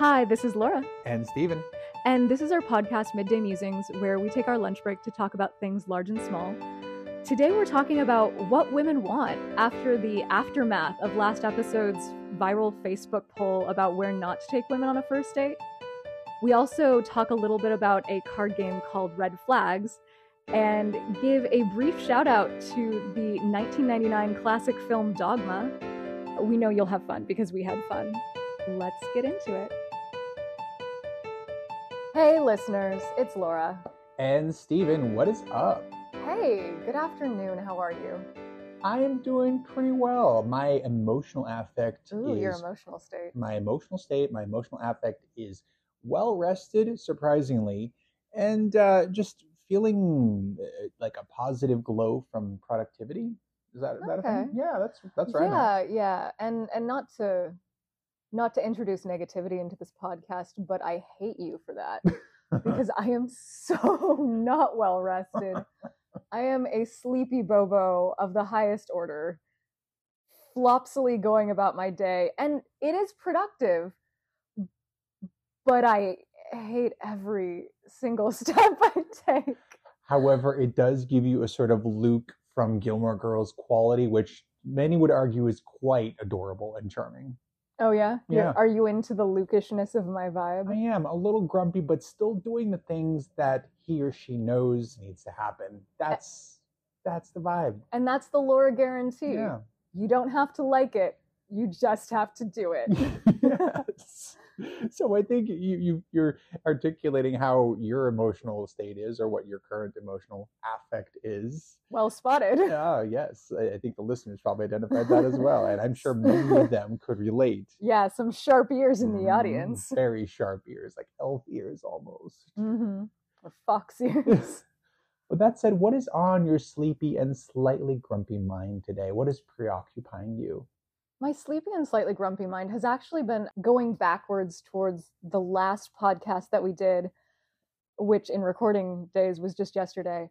Hi, this is Laura, And Steven. and this is our podcast, Midday Musings, where we take our lunch break to talk about things large and small. Today, we're talking about what women want after the aftermath of last episode's viral Facebook poll about where not to take women on a first date. We also talk a little bit about a card game called Red Flags and give a brief shout out to the 1999 classic film Dogma. We know you'll have fun because we had fun. Let's get into it. Hey, listeners, it's Laura. And Steven, what is up? Hey, good afternoon. How are you? I am doing pretty well. My emotional affect Ooh, is your emotional state. my emotional state, my emotional affect is well rested, surprisingly, and uh, just feeling uh, like a positive glow from productivity. Is that, that Okay. thing? Yeah, that's that's right. yeah, yeah, and and not to not to introduce negativity into this podcast, but I hate you for that because I am so not well rested. I am a sleepy bobo of the highest order, flopsily going about my day, and it is productive, but I hate every single step I take. However, it does give you a sort of Luke from Gilmore Girls quality, which many would argue is quite adorable and charming. Oh yeah, Yeah. Are you into the Lucashness of my vibe? I am a little grumpy, but still doing the things that he or she knows needs to happen. That's that's the vibe. And that's the Laura guarantee. Yeah. You don't have to like it. You just have to do it. yes. So I think you, you you're articulating how your emotional state is, or what your current emotional affect is. well spotted. Yeah, yes. I, I think the listeners probably identified that as well, and I'm sure many of them could relate. Yeah, some sharp ears in the Mm, audience. Very sharp ears, like elf ears almost. Mm-hmm. Or fox ears. With that said, what is on your sleepy and slightly grumpy mind today? What is preoccupying you? My sleepy and slightly grumpy mind has actually been going backwards towards the last podcast that we did, which in recording days was just yesterday,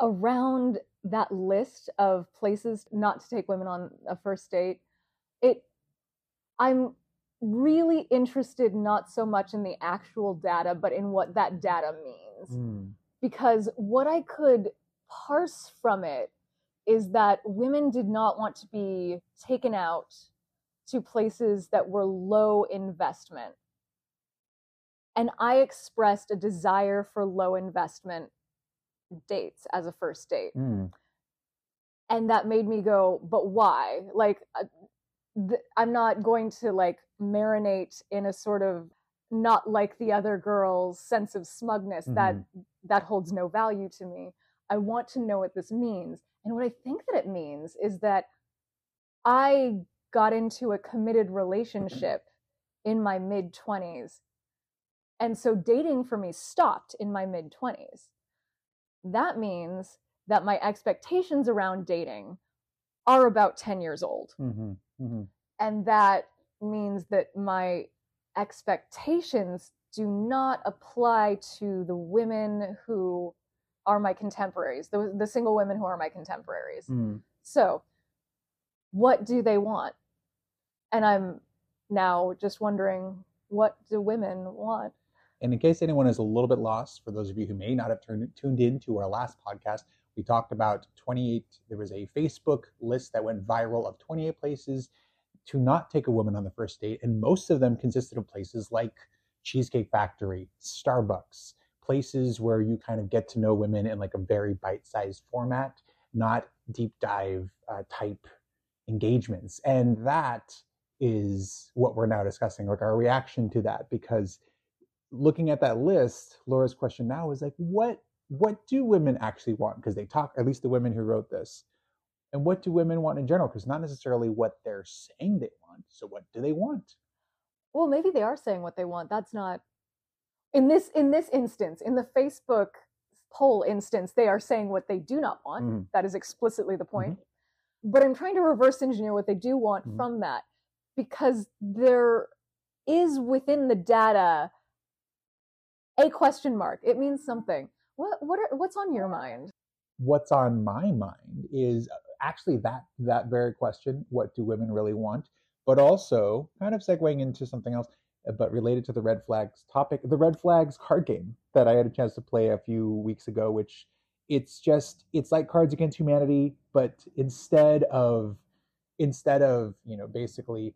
around that list of places not to take women on a first date. It I'm really interested not so much in the actual data, but in what that data means Hmm. because what I could parse from it is that women did not want to be taken out to places that were low investment. And I expressed a desire for low investment dates as a first date. Hmm. And that made me go, but why? Like, uh, th- I'm not going to like marinate in a sort of not like the other girls sense of smugness that that holds no value to me. I want to know what this means. And what I think that it means is that I got into a committed relationship in my mid 20s. And so dating for me stopped in my mid 20s. That means that my expectations around dating are about 10 years old. Mhm. Mhm. And that means that my expectations do not apply to the women who are my contemporaries, the, the single women who are my contemporaries. Hmm. So, what do they want? And I'm now just wondering, what do women want? And in case anyone is a little bit lost, for those of you who may not have turned, tuned in to our last podcast, we talked about 28. There was a Facebook list that went viral of 28 places to not take a woman on the first date. And most of them consisted of places like Cheesecake Factory, Starbucks, places where you kind of get to know women in like a very bite sized format, not deep dive uh, type engagements. And that is what we're now discussing, like our reaction to that, because looking at that list, Laura's question now is like, what what do women actually want? Because they talk, at least the women who wrote this, and what do women want in general? Because not necessarily what they're saying they want. So what do they want? Well, maybe they are saying what they want. That's not in this in this instance, in the Facebook poll instance, they are saying what they do not want. Mhm. That is explicitly the point. But I'm trying to reverse engineer what they do want Mhm. from that because there is within the data a question mark. It means something. What what are, what's on your mind? What's on my mind is actually that that very question: What do women really want? But also, kind of segueing into something else, uh, but related to the red flags topic, the red flags card game that I had a chance to play a few weeks ago, which it's just it's like Cards Against Humanity, but instead of instead of you know basically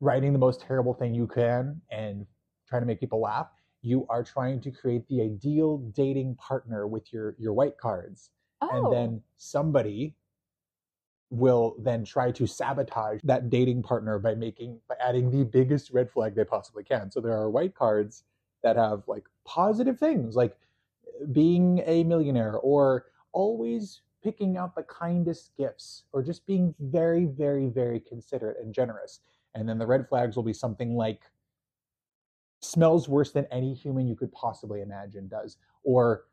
writing the most terrible thing you can and trying to make people laugh, you are trying to create the ideal dating partner with your your white cards, Oh, and then somebody will then try to sabotage that dating partner by making by adding the biggest red flag they possibly can. So there are white cards that have like positive things like being a millionaire or always picking out the kindest gifts or just being very very very considerate and generous. And then the red flags will be something like smells worse than any human you could possibly imagine does or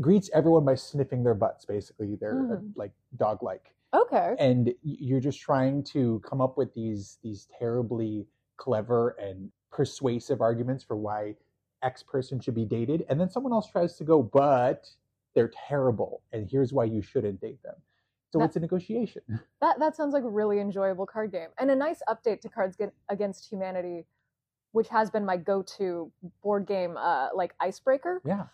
greets everyone by sniffing their butts basically they're uh, Mhm. like dog like okay. and you're just trying to come up with these these terribly clever and persuasive arguments for why x person should be dated and then someone else tries to go but they're terrible and here's why you shouldn't date them so That- it's a negotiation That that sounds like a really enjoyable card game and a nice update to Cards Against Humanity, which has been my go-to board game, uh, like icebreaker. yeah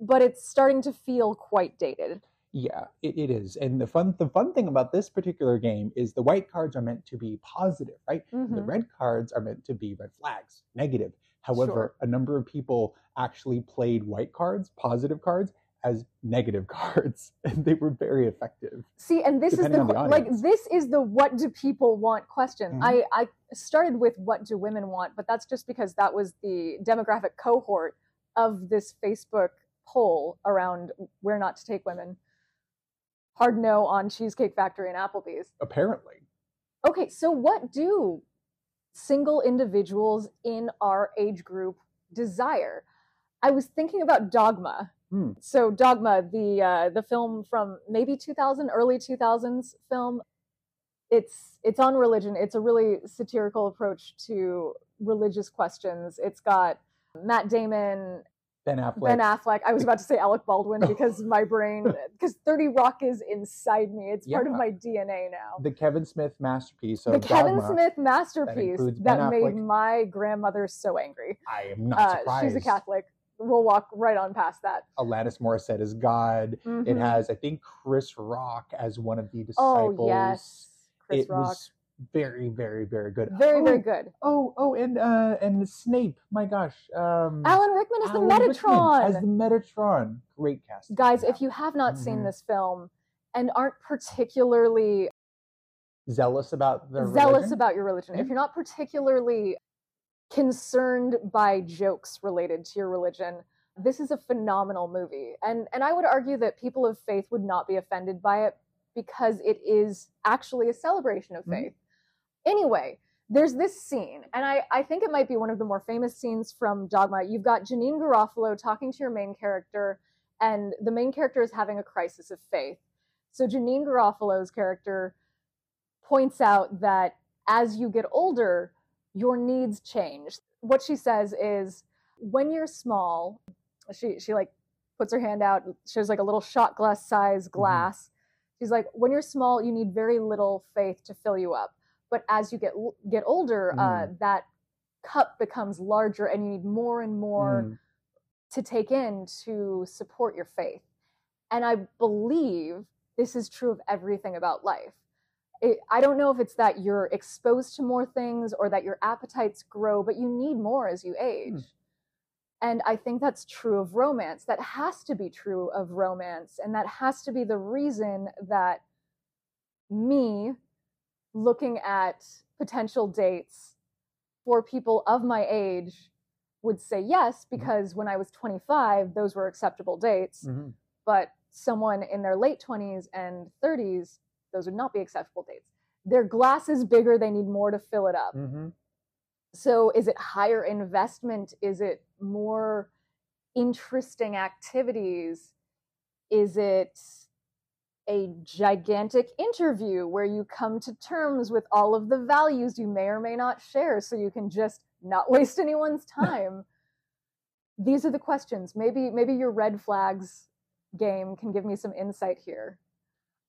But it's starting to feel quite dated. Yeah it, it is and the fun the fun thing about this particular game is the white cards are meant to be positive right the Mhm. red cards are meant to be red flags negative however Sure. a number of people actually played white cards positive cards as negative cards and they were very effective See, and this is the, the like this is the what do people want question. Mhm. I I started with what do women want, but that's just because that was the demographic cohort of this Facebook poll around where not to take women. Hard no on Cheesecake Factory and Applebee's. apparently Okay, so what do single individuals in our age group desire? I was thinking about Dogma. Hmm. So Dogma, the uh, the film from maybe 2000, early 2000s film. It's it's on religion. It's a really satirical approach to religious questions. It's got Matt Damon, ben affleck, Ben Affleck. I was about to say Alec Baldwin because my brain, because 30 Rock is inside me. It's part of my DNA now the kevin smith masterpiece of the Kevin Dogma. Smith masterpiece includes that, made my grandmother so angry. i am not Uh, surprised she's a Catholic. We'll walk right on past that. alanis morissette is god it Mhm. has i think chris rock as one of the disciples oh yes, Chris it Rock. was very very very good Very very Oh, good. oh oh and uh and snape my gosh um Alan Rickman is Alan the Rickman Metatron. as the Metatron. Great cast. Guys, if you have not seen Mhm. this film and aren't particularly zealous about their zealous religion, about your religion, if you're not particularly concerned by jokes related to your religion, this is a phenomenal movie. And and I would argue that people of faith would not be offended by it because it is actually a celebration of Mhm. faith. Anyway, there's this scene, and I, I think it might be one of the more famous scenes from Dogma. You've got Janeane Garofalo talking to your main character, and the main character is having a crisis of faith. So Janeane Garofalo's character points out that as you get older, your needs change. What she says is when you're small, she she like puts her hand out, shows like a little shot glass size mm-hmm. glass. She's like, when you're small, you need very little faith to fill you up. But as you get get older, uh, that cup becomes larger, and you need more and more Mm. to take in to support your faith. And I believe this is true of everything about life. It, I don't know if it's that you're exposed to more things or that your appetites grow, but you need more as you age. And I think that's true of romance. That has to be true of romance. And that has to be the reason that me looking at potential dates for people of my age would say yes, because when I was 25, those were acceptable dates. Mhm. But someone in their late 20s and 30s, those would not be acceptable dates. Their glass is bigger, they need more to fill it up. Mhm. So is it higher investment? Is it more interesting activities? Is it a gigantic interview where you come to terms with all of the values you may or may not share so you can just not waste anyone's time? These are the questions. Maybe maybe your red flags game can give me some insight here.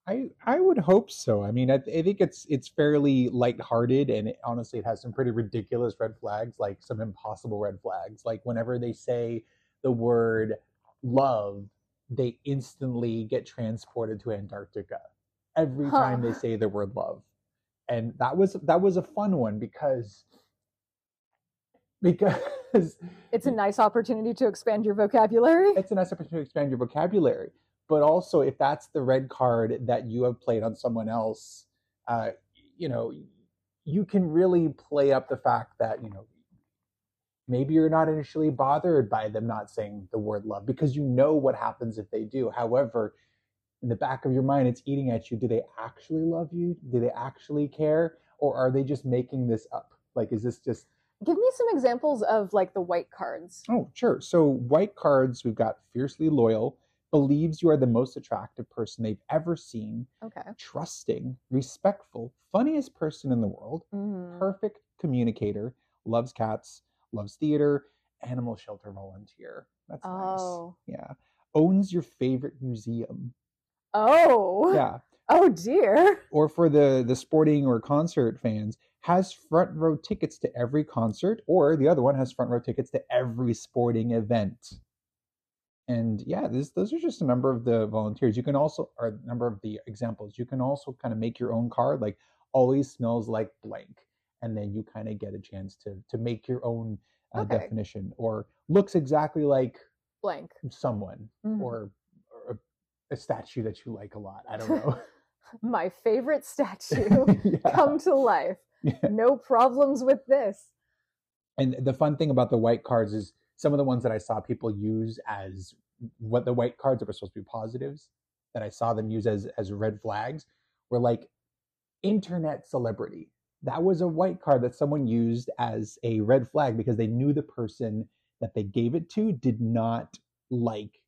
I I would hope so. I mean, I, I think it's it's fairly lighthearted, and it, honestly, it has some pretty ridiculous red flags, like some impossible red flags. Like whenever they say the word love, they instantly get transported to Antarctica every Huh. time they say the word love, and that was that was a fun one because because It's a nice opportunity to expand your vocabulary. it's a nice opportunity to expand your vocabulary. But also, if that's the red card that you have played on someone else, uh, you know, you can really play up the fact that you know maybe you're not initially bothered by them not saying the word love because you know what happens if they do. However, in the back of your mind, it's eating at you. Do they actually love you? Do they actually care, or are they just making this up? Like, is this just Give me some examples of like the white cards. Oh, sure. So, white cards, we've got fiercely loyal, believes you are the most attractive person they've ever seen, Okay. trusting, respectful, funniest person in the world, Mhm. perfect communicator, loves cats, loves theater, animal shelter volunteer. That's Oh. nice. Yeah. Owns your favorite museum. Oh. Yeah. Oh dear. Or for the the sporting or concert fans, has front row tickets to every concert, or the other one has front row tickets to every sporting event. And yeah, this, those are just a number of the volunteers. You can also, or a number of the examples. You can also kind of make your own card, like always smells like blank, and then you kind of get a chance to to make your own uh, Okay. definition, or looks exactly like Blank. someone, Mhm. or, or a, a statue that you like a lot. I don't know. My favorite statue Yeah. come to life. Yeah. No problems with this. And the fun thing about the white cards is some of the ones that I saw people use as what the white cards that were supposed to be positives that I saw them use as as red flags were like internet celebrity. That was a white card that someone used as a red flag because they knew the person that they gave it to did not like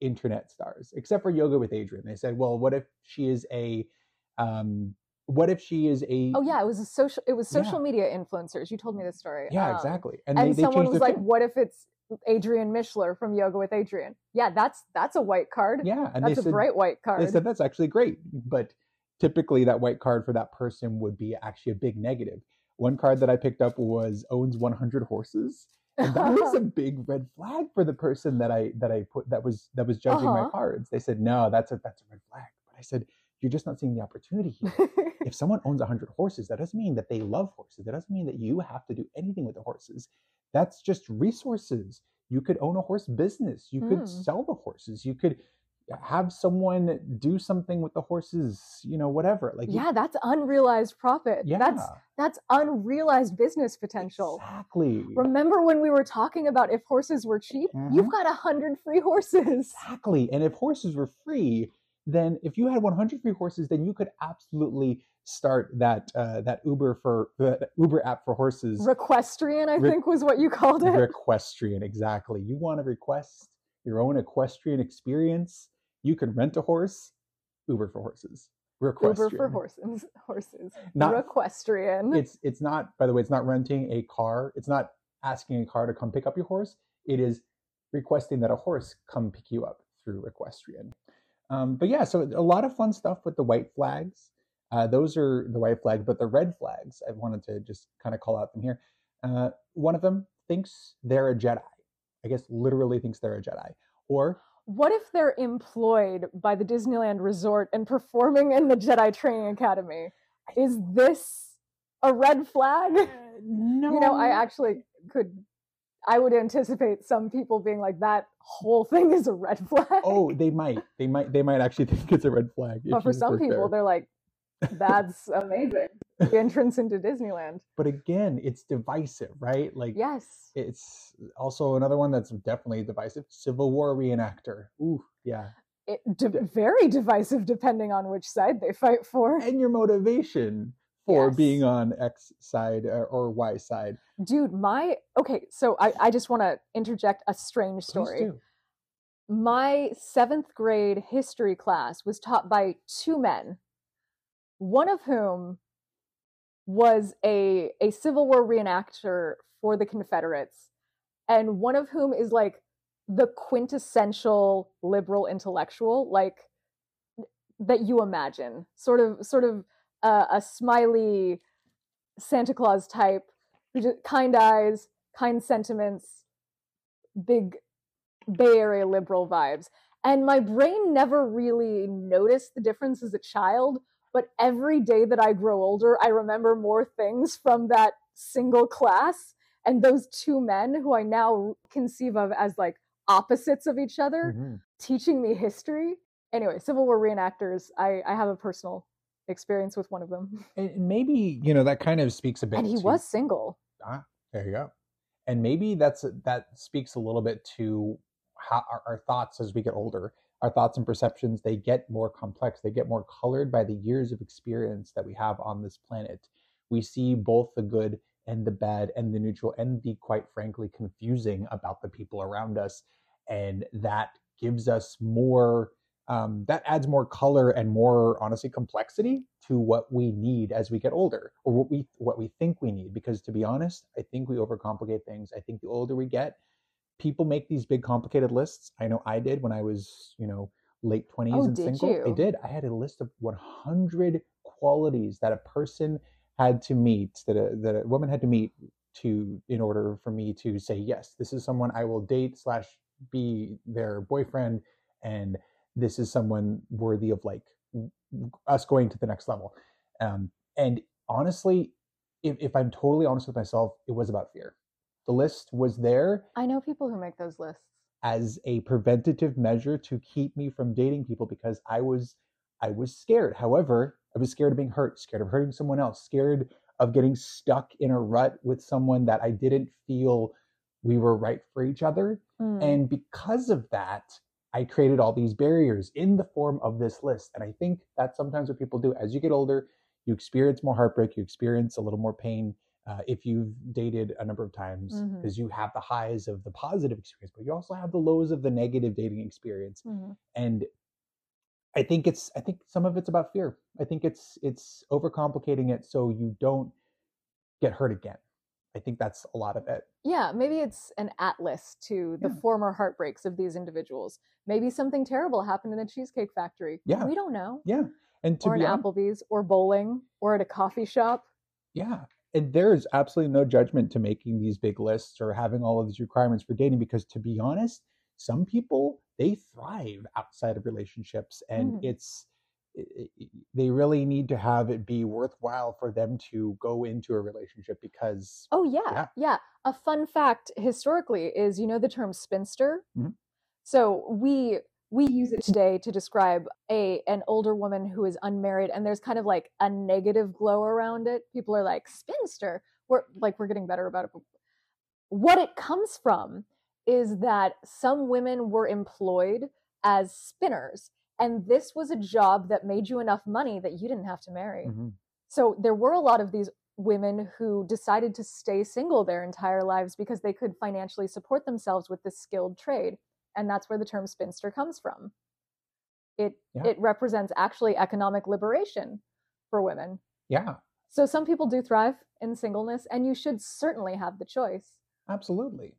internet stars, except for Yoga with Adriene. They said, "Well, what if she is a um what if she is a Oh yeah, it was a social. It was Yeah. social media influencers. You told me this story. yeah, Um, exactly." And, they, they someone changed was like. "What if it's Adriene Mishler from Yoga with Adriene?" Yeah, that's that's a white card. Yeah, and that's they a said, bright white card. they said that's actually great but typically that white card for that person would be actually a big negative. one card that i picked up was owns 100 horses and that was a big red flag for the person that i that i put that was that was judging my Uh-huh. cards. They said no that's a that's a red flag. But i said you're just not seeing the opportunity here. If someone owns 100 horses that doesn't mean that they love horses. That doesn't mean that you have to do anything with the horses. That's just resources. You could own a horse business. You could Hmm. sell the horses. You could have someone do something with the horses you know whatever like yeah, that's unrealized profit. yeah That's that's unrealized business potential. exactly Remember when we were talking about if horses were cheap? Mhm. You've got a hundred free horses. exactly and if horses were free then if you had 100 free horses then you could absolutely start that uh, that uber for the uber app for horses Requestrian, I Re- think was what you called it. Requestrian, exactly. You want to request your own equestrian experience? You can rent a horse, Uber for horses. Uber for horses. Horses. Not- Requestrian. It's it's not. By the way, it's not renting a car. It's not asking a car to come pick up your horse. It is requesting that a horse come pick you up through Equestrian. Um, but yeah, so a lot of fun stuff with the white flags. Uh, those are the white flags, but the red flags, I wanted to just kind of call out them here. Uh, one of them thinks they're a Jedi. I guess literally thinks they're a Jedi. Or What if they're employed by the Disneyland Resort and performing in the Jedi Training Academy? Is this a red flag? no, uh, You know, I actually could. I would anticipate some people being like, "That whole thing is a red flag." oh, they might, they might, they might actually think it's a red flag. but for some people, there. they're like, "That's amazing." The entrance into Disneyland. but again, it's divisive, right? Like, Yes. it's also another one that's definitely divisive. Civil War reenactor. Ooh, yeah. It, d- very divisive depending on which side they fight for. And your motivation for Yes. being on X side uh, or Y side. Dude, my okay, so I, I just want to interject a strange story. My seventh grade history class was taught by two men, one of whom was a, a Civil War reenactor for the Confederates, and one of whom is like the quintessential liberal intellectual. Like, that you imagine. Sort of sort of uh, a smiley Santa Claus type, kind eyes, kind sentiments, big Bay Area liberal vibes. And my brain never really noticed the difference as a child, but every day that I grow older, I remember more things from that single class. And those two men who I now conceive of as like opposites of each other, mm-hmm. teaching me history. Anyway, Civil War reenactors, I, I have a personal experience with one of them. And maybe, you know, that kind of speaks a bit. And he to, was single. Ah, there you go. And maybe that's that speaks a little bit to how our, our thoughts as we get older our thoughts and perceptions they get more complex they get more colored by the years of experience that we have on this planet. We see both the good and the bad and the neutral and the quite frankly confusing about the people around us. And that gives us more um, that adds more color and more honestly complexity to what we need as we get older or what we what we think we need. Because to be honest i think we overcomplicate things. I think the older we get people make these big complicated lists. I know I did when I was, you know, late 20s oh, and single. You? I did. I had a list of 100 qualities that a person had to meet, that a, that a woman had to meet to in order for me to say yes, this is someone I will date slash be their boyfriend, and this is someone worthy of like us going to the next level. Um, and honestly, if, if I'm totally honest with myself, it was about fear. The list was there. I know people who make those lists as a preventative measure to keep me from dating people because I was I was scared. However, I was scared of being hurt, scared of hurting someone else, scared of getting stuck in a rut with someone that I didn't feel we were right for each other. Mm. And because of that, I created all these barriers in the form of this list. And I think that's sometimes what people do. As you get older, you experience more heartbreak, you experience a little more pain, uh, if you've dated a number of times because mm-hmm. you have the highs of the positive experience but you also have the lows of the negative dating experience. Mm-hmm. and i think it's i think some of it's about fear. I think it's it's overcomplicating it so you don't get hurt again. I think that's a lot of it. Yeah maybe it's an atlas to the yeah. former heartbreaks of these individuals. Maybe something terrible happened in a cheesecake factory. Yeah. We don't know. Yeah. And to or an applebee's or bowling or at a coffee shop. Yeah and there is absolutely no judgment to making these big lists or having all of these requirements for dating because to be honest some people they thrive outside of relationships and mm. it's it, they really need to have it be worthwhile for them to go into a relationship because oh yeah yeah, yeah. a fun fact historically is you know the term spinster mm-hmm. so we we use it today to describe a an older woman who is unmarried and there's kind of like a negative glow around it. People are like spinster? We're like we're getting better about it. What it comes from is that some women were employed as spinners and this was a job that made you enough money that you didn't have to marry. Mm-hmm. so there were a lot of these women who decided to stay single their entire lives because they could financially support themselves with this skilled trade and that's where the term spinster comes from. It yeah. it represents actually economic liberation for women. Yeah. So some people do thrive in singleness and you should certainly have the choice. Absolutely.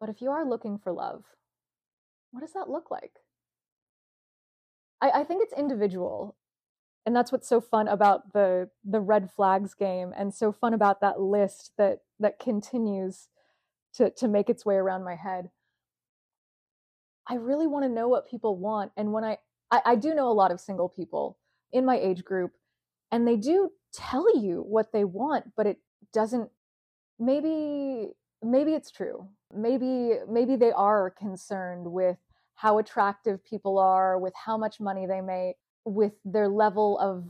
But if you are looking for love what does that look like? I, I think it's individual and that's what's so fun about the the red flags game and so fun about that list that that continues to to make its way around my head I really want to know what people want. And when I, I, I do know a lot of single people in my age group, and they do tell you what they want, but it doesn't. Maybe maybe it's true. Maybe maybe they are concerned with how attractive people are, with how much money they make, with their level of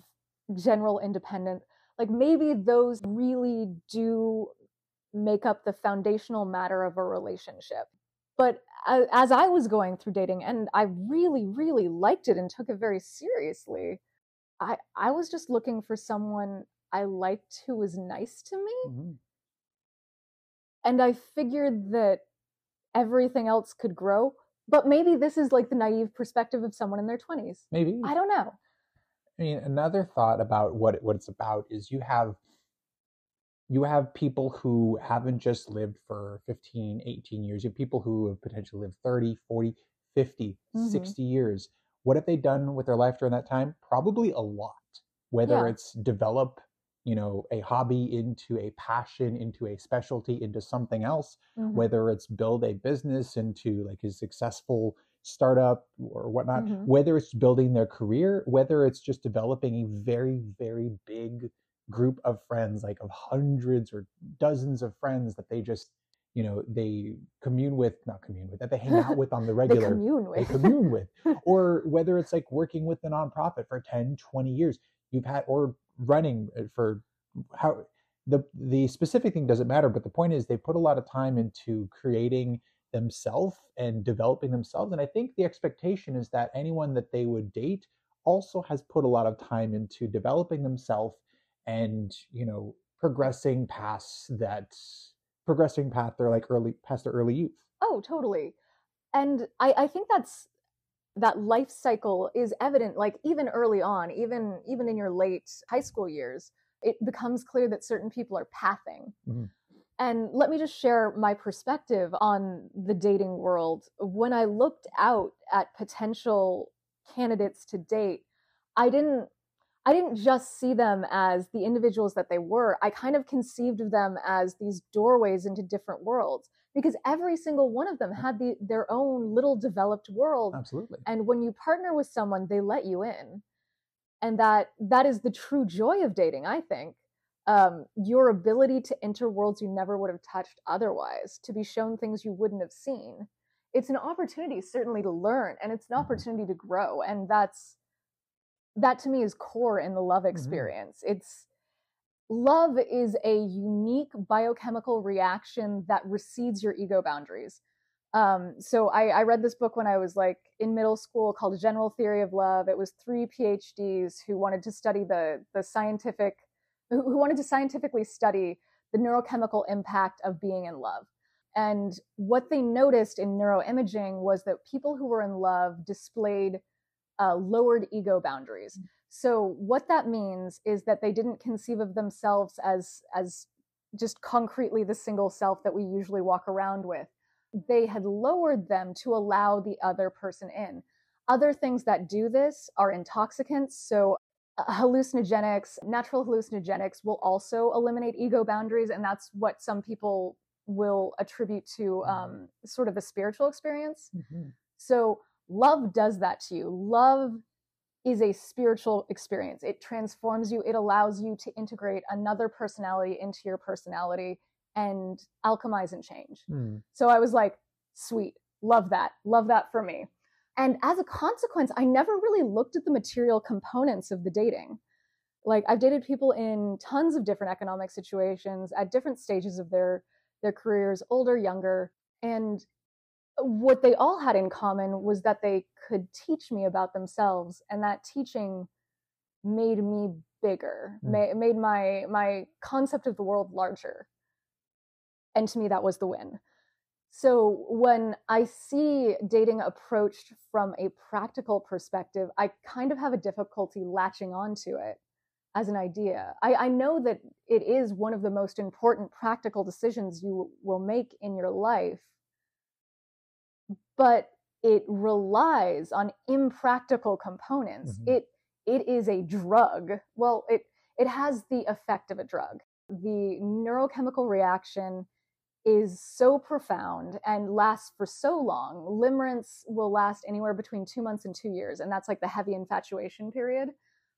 general independence. Like maybe those really do make up the foundational matter of a relationship. But as I was going through dating, and I really, really liked it and took it very seriously, I I was just looking for someone I liked who was nice to me. Mm-hmm. And I figured that everything else could grow. But maybe this is like the naive perspective of someone in their 20s. Maybe. I don't know. I mean, another thought about what what it's about is you have you have people who haven't just lived for 15 18 years you have people who have potentially lived 30 40 50 mm-hmm. 60 years what have they done with their life during that time? Probably a lot. Whether Yeah. it's develop, you know, a hobby into a passion, into a specialty, into something else, Mhm. whether it's build a business into like a successful startup or whatnot, Mhm. whether it's building their career, whether it's just developing a very, very big group of friends, like of hundreds or dozens of friends that they just, you know, they commune with, not commune with, that they hang out with on the they regular commune they with. commune with or whether it's like working with the nonprofit for 10 20 years you've had or running uh, for how the the specific thing doesn't matter but the point is they put a lot of time into creating themselves and developing themselves and i think the expectation is that anyone that they would date also has put a lot of time into developing themselves and you know progressing past that progressing past their like early past their early youth Oh, totally. And I, I think that's that life cycle is evident like even early on, even even in your late high school years, it becomes clear that certain people are pathing. Mhm. And let me just share my perspective on the dating world. When I looked out at potential candidates to date, I didn't I didn't just see them as the individuals that they were. I kind of conceived of them as these doorways into different worlds because every single one of them had the, their own little developed world. absolutely And when you partner with someone, they let you in. And that that is the true joy of dating, I think. Um, your ability to enter worlds you never would have touched otherwise, to be shown things you wouldn't have seen. It's an opportunity, certainly, to learn, and it's an opportunity to grow. And that's that to me is core in the love experience. It's love is a unique biochemical reaction that recedes your ego boundaries. Um, so I, I read this book when I was like in middle school called General Theory of Love. It was three PhDs who wanted to study the the scientific, who, who wanted to scientifically study the neurochemical impact of being in love. And what they noticed in neuroimaging was that people who were in love displayed uh, lowered ego boundaries. So what that means is that they didn't conceive of themselves as as just concretely the single self that we usually walk around with. They had lowered them to allow the other person in. Other things that do this are intoxicants. So uh, hallucinogenics, natural hallucinogenics will also eliminate ego boundaries, and that's what some people will attribute to um, sort of a spiritual experience. So love does that to you. Love is a spiritual experience. It transforms you. It allows you to integrate another personality into your personality and alchemize and change. Hmm. So I was like, sweet, love that, love that for me. And as a consequence, I never really looked at the material components of the dating. Like I've dated people in tons of different economic situations at different stages of their their careers, older, younger, and what they all had in common was that they could teach me about themselves and that teaching made me bigger. Mm. ma- made my my concept of the world larger. And to me that was the win. So when i see dating approached from a practical perspective i kind of have a difficulty latching onto it as an idea. I, I know that it is one of the most important practical decisions you will make in your life but it relies on impractical components. Mhm. It it is a drug. Well, it it has the effect of a drug. The neurochemical reaction is so profound and lasts for so long. Limerence will last anywhere between two months and two years, and that's like the heavy infatuation period,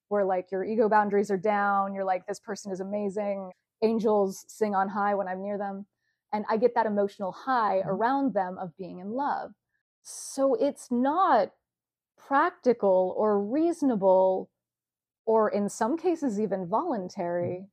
where like your ego boundaries are down. You're like, this person is amazing. Angels sing on high when I'm near them, and I get that emotional high Mhm. around them of being in love. So it's not practical or reasonable, or in some cases, even voluntary.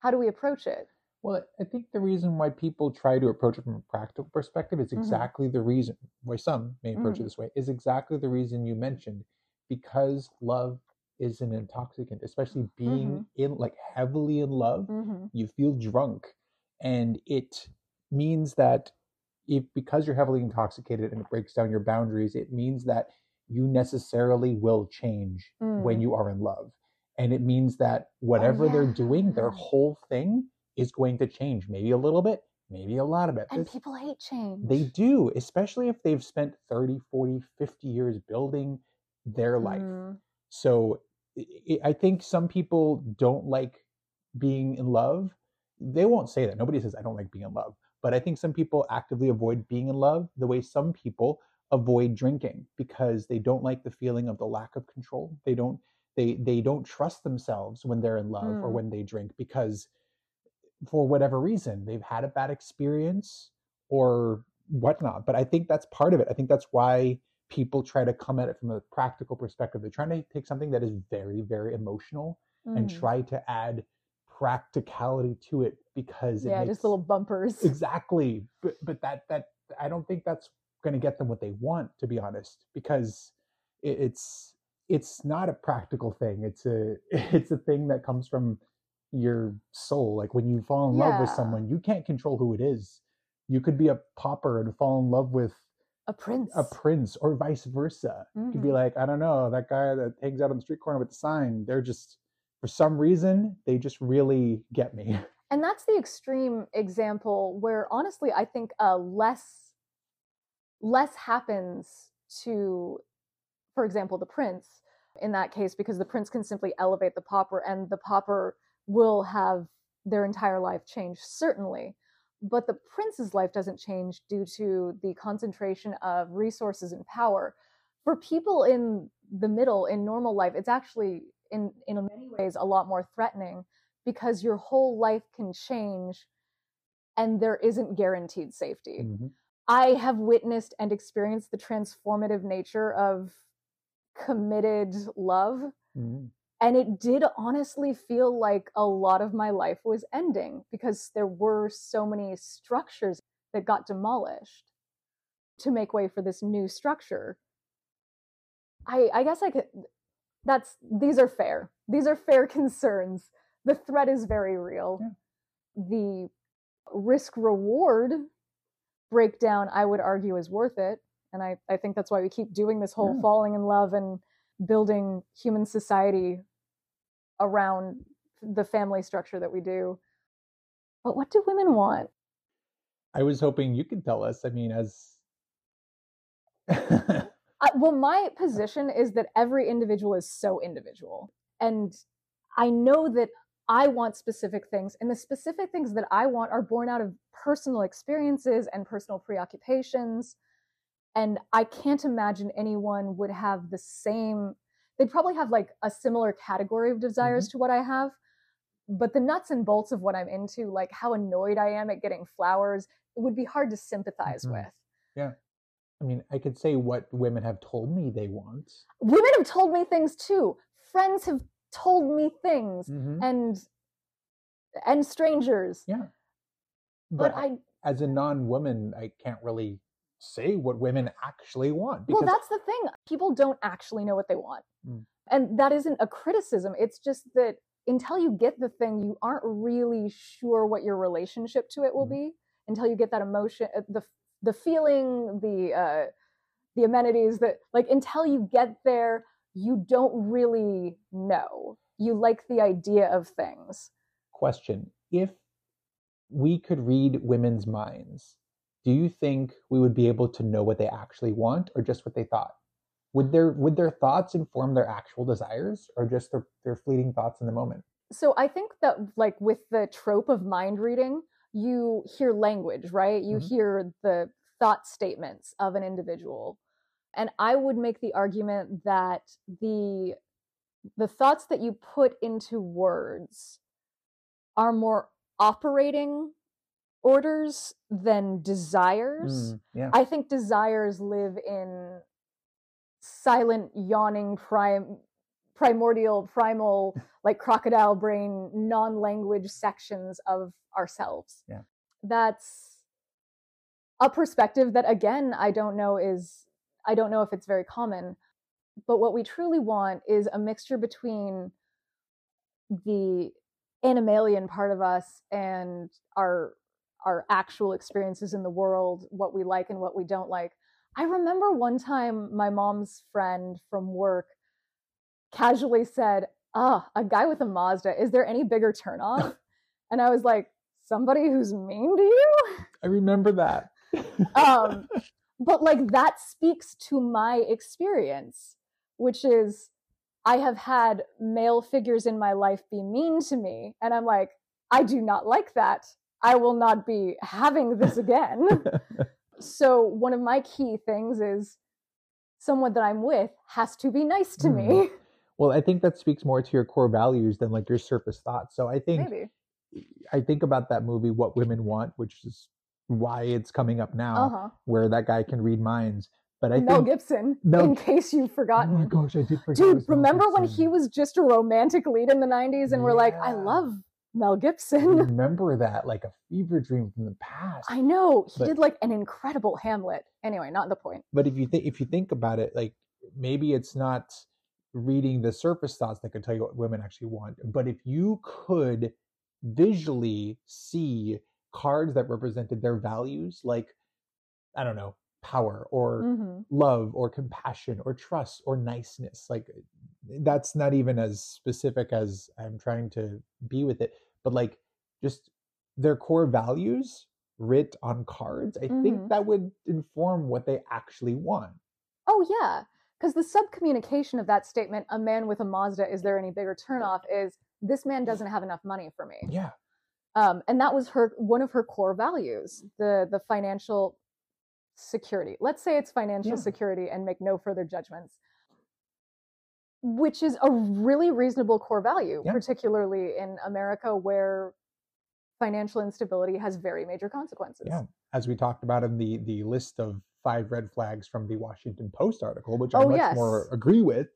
How do we approach it? Well, I think the reason why people try to approach it from a practical perspective is Mhm. exactly the reason why some may approach it Mhm. this way is exactly the reason you mentioned because love is an intoxicant, especially being in like heavily in love, Mm-hmm. you feel drunk and it means that if because you're heavily intoxicated and it breaks down your boundaries, it means that you necessarily will change when Mm. you are in love. And it means that whatever they're doing, their whole thing is going to change. Maybe a little bit, maybe a lot of it. And This- people hate change. they do, especially if they've spent 30, 40, 50 years building their life. Mm. So I- I think some people don't like being in love. They won't say that. Nobody says, I don't like being in love. But I think some people actively avoid being in love the way some people avoid drinking because they don't like the feeling of the lack of control. They don't they they don't trust themselves when they're in love or Mm. when they drink because for whatever reason they've had a bad experience or whatnot. But I think that's part of it. I think that's why people try to come at it from a practical perspective. They're trying to take something that is very, very emotional and Mm. try to add practicality to it because it yeah, makes, just little bumpers. exactly. But but that that I don't think that's going to get them what they want, to be honest, because it, it's it's not a practical thing. It's a it's a thing that comes from your soul. Like when you fall in love with someone, you can't control who it is. You could be a pauper and fall in love with A prince. a prince or vice versa. You could be Mhm. like, I don't know, that guy that hangs out on the street corner with the sign, they're just for some reason, they just really get me. And that's the extreme example where honestly I think uh, less less happens to for example the prince in that case because the prince can simply elevate the pauper and the pauper will have their entire life change certainly but the prince's life doesn't change due to the concentration of resources and power for people in the middle in normal life it's actually in in many ways a lot more threatening because your whole life can change and there isn't guaranteed safety. Mhm. I have witnessed and experienced the transformative nature of committed love. Mhm. And it did honestly feel like a lot of my life was ending because there were so many structures that got demolished to make way for this new structure. I, I guess I could, that's, these are fair. These are fair concerns. The threat is very real. Yeah. The risk reward breakdown, I would argue, is worth it. And I, I think that's why we keep doing this whole Yeah. falling in love and building human society around the family structure that we do. But what do women want? I was hoping you could tell us. I mean, as I, well, my position is that every individual is so individual. And I know that I want specific things, and the specific things that I want are born out of personal experiences and personal preoccupations. And I can't imagine anyone would have the same, they'd probably have like a similar category of desires to what I have. But the nuts and bolts of what I'm into, like how annoyed I am at getting flowers, it would be hard to sympathize Mhm. with. I mean, I could say what women have told me they want. women have told me things too friends have told me things Mhm. and and strangers Yeah. but, But, i as a non-woman, I can't really say what women actually want well that's the thing people don't actually know what they want Mm. and that isn't a criticism it's just that until you get the thing you aren't really sure what your relationship to it will Mhm. be until you get that emotion uh, the the feeling the uh the amenities that like until you get there you don't really know. You like the idea of things. Question if we could read women's minds do you think we would be able to know what they actually want or just what they thought? Would their would their thoughts inform their actual desires or just their, their fleeting thoughts in the moment? So i think that like with the trope of mind reading you hear language right? You Mhm. hear the thought statements of an individual. And i would make the argument that the the thoughts that you put into words are more operating orders than desires. Mm, yeah. I think desires live in silent, yawning, prime, primordial, primal, like crocodile brain, non language sections of ourselves. Yeah. That's a perspective that, again, I don't know is, I don't know if it's very common. But what we truly want is a mixture between the animalian part of us and our our actual experiences in the world, what we like and what we don't like. I remember one time my mom's friend from work casually said, Ah, a guy with a Mazda, is there any bigger turnoff? and I was like, Somebody who's mean to you? i remember that Um, but like that speaks to my experience. which is I have had male figures in my life be mean to me. And I'm like, I do not like that. I will not be having this again. so, one of my key things is someone that I'm with has to be nice to me. Well, I think that speaks more to your core values than like your surface thoughts. So I think Maybe. I think about that movie What Women Want, which is why it's coming up now, Uh huh. where that guy can read minds. But I Mel think Gibson, Mel- in case you've Oh forgotten. my gosh, I did forget. Dude, remember when he was just a romantic lead in the 90s and we're like, I love Mel I Gibson. remember that like a fever dream from the past. I know. He But- did like an incredible Hamlet. Anyway, not the point. but if you think if you think about it like maybe it's not reading the surface thoughts that could tell you what women actually want but if you could visually see cards that represented their values like i don't know power or hmm love or compassion or trust or niceness like that's not even as specific as i'm trying to be with it but like just their core values writ on cards i Mhm. think that would inform what they actually want Oh, yeah. Because the subcommunication of that statement, a man with a Mazda, is there any bigger turnoff, is this man doesn't have enough money for me. yeah Um, and that was her one of her core values, the the financial security. Let's say it's financial Yeah. security and make no further judgments. Which is a really reasonable core value, Yeah. particularly in America where financial instability has very major consequences. yeah as we talked about in the the list of five red flags from the washington post article which i Oh, much yes. more agree with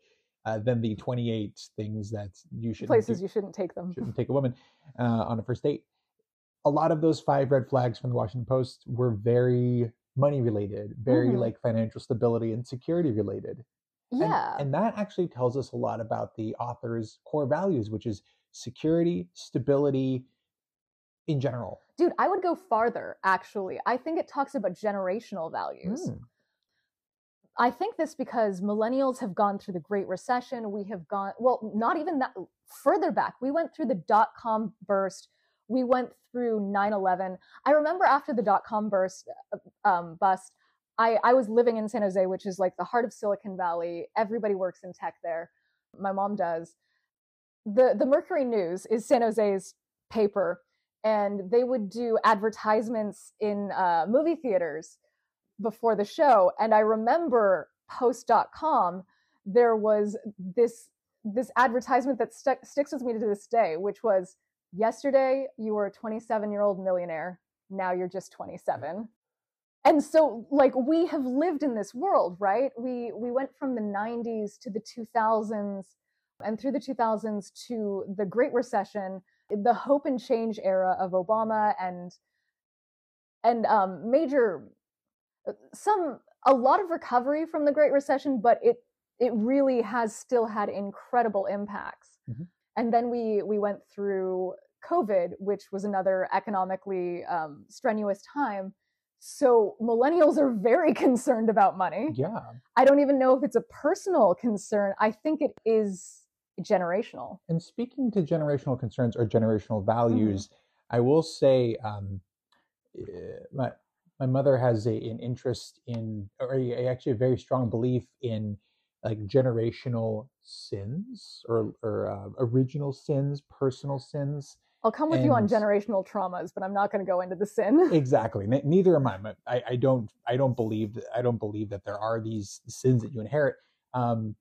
uh, than the 28 things that you should Places you shouldn't take them. shouldn't take a woman uh, on a first date. A lot of those five red flags from the Washington Post were very money related, very Mhm. like financial stability and security related. And- Yeah. And, that actually tells us a lot about the author's core values, which is security, stability in general. Dude, I would go farther, actually. I think it talks about generational values. Mm. I think this because millennials have gone through the Great Recession. We have gone, well, not even that further back. We went through the dot com burst. We went through 9 11. I remember after the dot com burst, uh, um, bust, I, I was living in San Jose, which is like the heart of Silicon Valley. Everybody works in tech there. My mom does. The, the Mercury News is San Jose's paper, and they would do advertisements in uh, movie theaters before the show. And i remember post.com there was this this advertisement that stuck sticks with me to this day which was yesterday you were a 27 year old millionaire. Now you're just 27 and so like we have lived in this world right? We we went from the 90s to the 2000s and through the 2000s to the great recession the hope and change era of obama and and um, major some a lot of recovery from the great recession but it it really has still had incredible impacts Mhm. and then we we went through covid which was another economically um, strenuous time so millennials are very concerned about money Yeah. i don't even know if it's a personal concern i think it is generational And speaking to generational concerns or generational Mm-hmm. values, I will say um, eh, my my mother has a, an interest in, or a, actually a very strong belief in like generational sins or or uh, original sins, personal sins. i'll come with you on generational traumas but i'm not going to go into the sin Exactly. Ne- Neither am I. I, I don't. I don't believe. That, I don't believe that there are these sins that you inherit, um,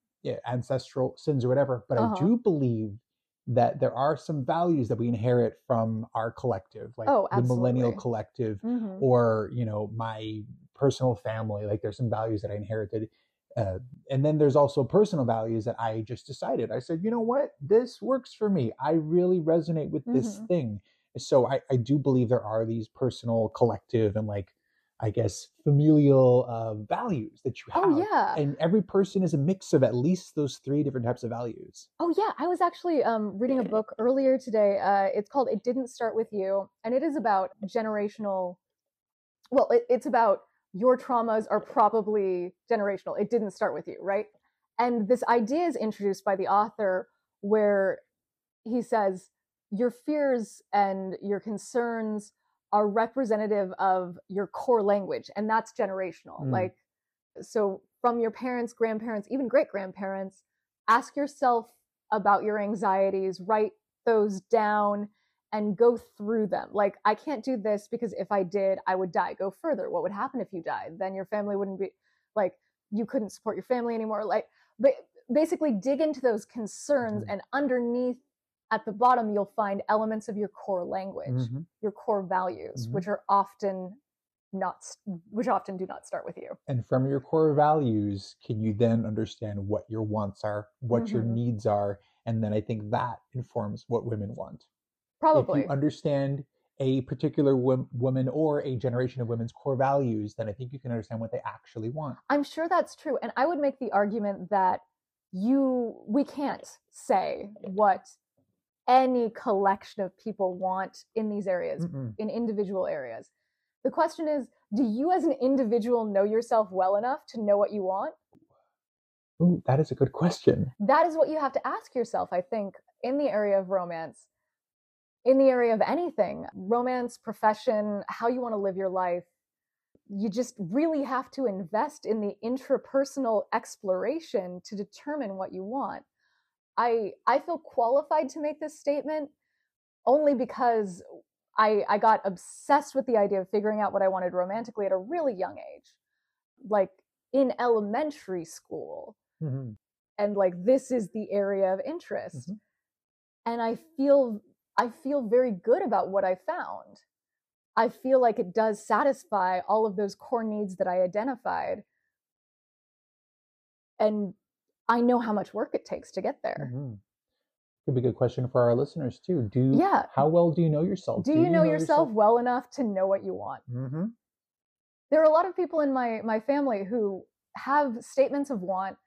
ancestral sins or whatever. But Uh-huh. I do believe that there are some values that we inherit from our collective, like Oh, the millennial collective, Mhm. or you know my personal family. Like there's some values that I inherited. Uh, and then there's also personal values that I just decided. I said, you know what, this works for me. I really resonate with this Mhm. thing so I, I do believe there are these personal collective and like i guess familial uh, values that you have oh yeah and every person is a mix of at least those three different types of values Oh yeah, I was actually um, reading a book earlier today. Uh, it's called "It Didn't Start with You," and it is about generational. Well, it, it's about your traumas are probably generational. It didn't start with you, right? And this idea is introduced by the author, where he says your fears and your concerns are representative of your core language, and that's generational. Mm. Like, so from your parents, grandparents, even great grandparents. Ask yourself about your anxieties, write those down and go through them. Like, I can't do this because if I did, I would die. Go further. What would happen if you died? Then your family wouldn't be like, you couldn't support your family anymore. Like, but basically dig into those concerns Mhm. and underneath at the bottom you'll find elements of your core language Mhm. your core values Mhm. which are often not which often do not start with you And from your core values, can you then understand what your wants are, what your Mhm. needs are? And then I think that informs what women want. probably If you understand a particular wom- woman or a generation of women's core values, then I think you can understand what they actually want. i'm sure that's true and i would make the argument that you we can't say what any collection of people want in these areas Mm-mm. in individual areas the question is do you as an individual know yourself well enough to know what you want Ooh, that is a good question. that is what you have to ask yourself i think in the area of romance in the area of anything romance profession how you want to live your life you just really have to invest in the intrapersonal exploration to determine what you want i i feel qualified to make this statement only because i i got obsessed with the idea of figuring out what i wanted romantically at a really young age like in elementary school Mhm. and like this is the area of interest Mhm. and i feel i feel very good about what i found i feel like it does satisfy all of those core needs that i identified and i know how much work it takes to get there Mhm. Could be a good question for our listeners too. Do Yeah. how well do you know yourself? do you know yourself well enough to know what you want Mm-hmm. there are a lot of people in my my family who have statements of want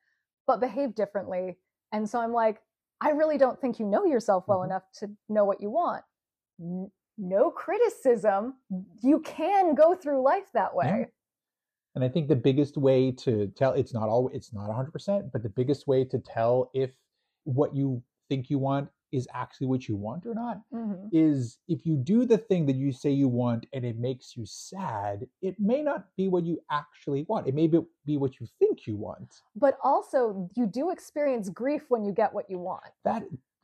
but behave differently and so i'm like i really don't think you know yourself well Mhm. enough to know what you want N- no criticism you can go through life that way And I think the biggest way to tell it's not all it's not 100%, but the biggest way to tell if what you think you want is actually what you want or not Mhm. is if you do the thing that you say you want and it makes you sad, it may not be what you actually want. It may be, what you think you want. but also you do experience grief when you get what you want That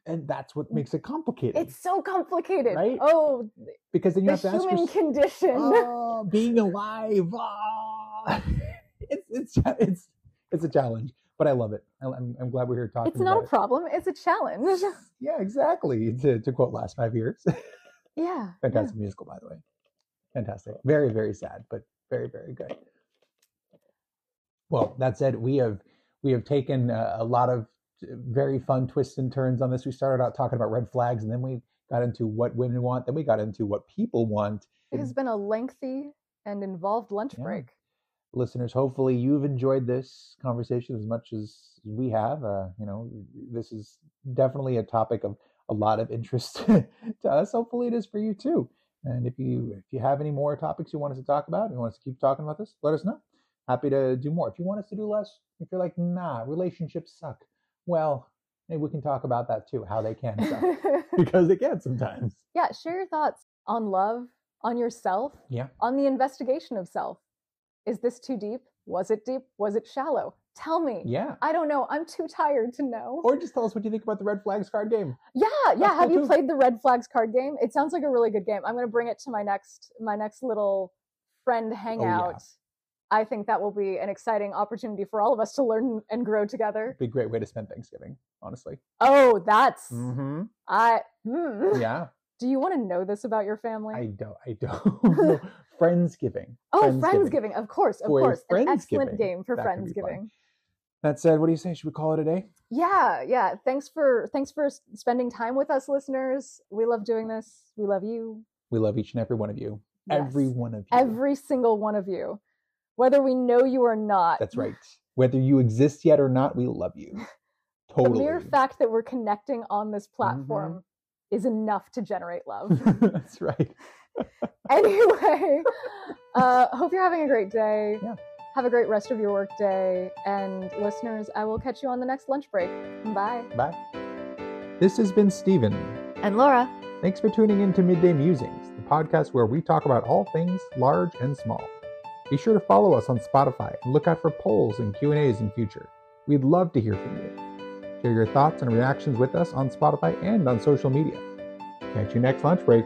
and that's what makes it complicated. it's so complicated Right? oh because then you the have to ask human yourself, condition oh, being alive. ah." it's it's it's it's a challenge, but I love it. I'm, I'm glad we're here talking. it's not a it. problem it's a challenge Yeah, exactly. To to quote Last Five Years, yeah fantastic musical, by the way. Fantastic. Very very sad, but very very good. Well, that said, we have we have taken a, a lot of very fun twists and turns on this. We started out talking about red flags, and then we got into what women want. Then we got into what people want. It has been a lengthy and involved lunch Yeah. break. Listeners hopefully you've enjoyed this conversation as much as we have. Uh, you know this is definitely a topic of a lot of interest to us. Hopefully it is for you too. And if you if you have any more topics you want us to talk about you want us to keep talking about this let us know. Happy to do more. If you want us to do less if you're like nah relationships suck well maybe we can talk about that too how they can suck. Because they can sometimes. Yeah, share your thoughts on love, on yourself, Yeah. on the investigation of self. Is this too deep? Was it deep? Was it shallow? Tell me. yeah I don't know. I'm too tired to know. or just tell us what you think about the red flags card game yeah, yeah. That's Have cool you too. played the red flags card game? It sounds like a really good game. I'm going to bring it to my next my next little friend hangout. I think that will be an exciting opportunity for all of us to learn and grow together. be a great way to spend thanksgiving honestly Oh, that's mm-hmm. I. Hmm. yeah Do you want to know this about your family? I don't. I don't. know. Friendsgiving. oh, Friendsgiving. Friendsgiving, of course, of For course. An excellent game for That. Friendsgiving. That said, what do you say? Should we call it a day? Yeah, yeah. Thanks for thanks for spending time with us, listeners. We love doing this. We love you. We love each and every one of you. Every one of you. Every single one of you, whether we know you or not. That's right. Whether you exist yet or not, we love you. Totally. The mere fact that we're connecting on this platform Mm-hmm. Is enough to generate love. That's right. anyway, uh, hope you're having a great day. Yeah. Have a great rest of your work day. And listeners, I will catch you on the next lunch break. Bye. Bye. This has been Steven. And Laura. Thanks for tuning in to Midday Musings, the podcast where we talk about all things large and small. Be sure to follow us on Spotify and look out for polls and Q&As in future. We'd love to hear from you. Share your thoughts and reactions with us on Spotify and on social media. Catch you next lunch break.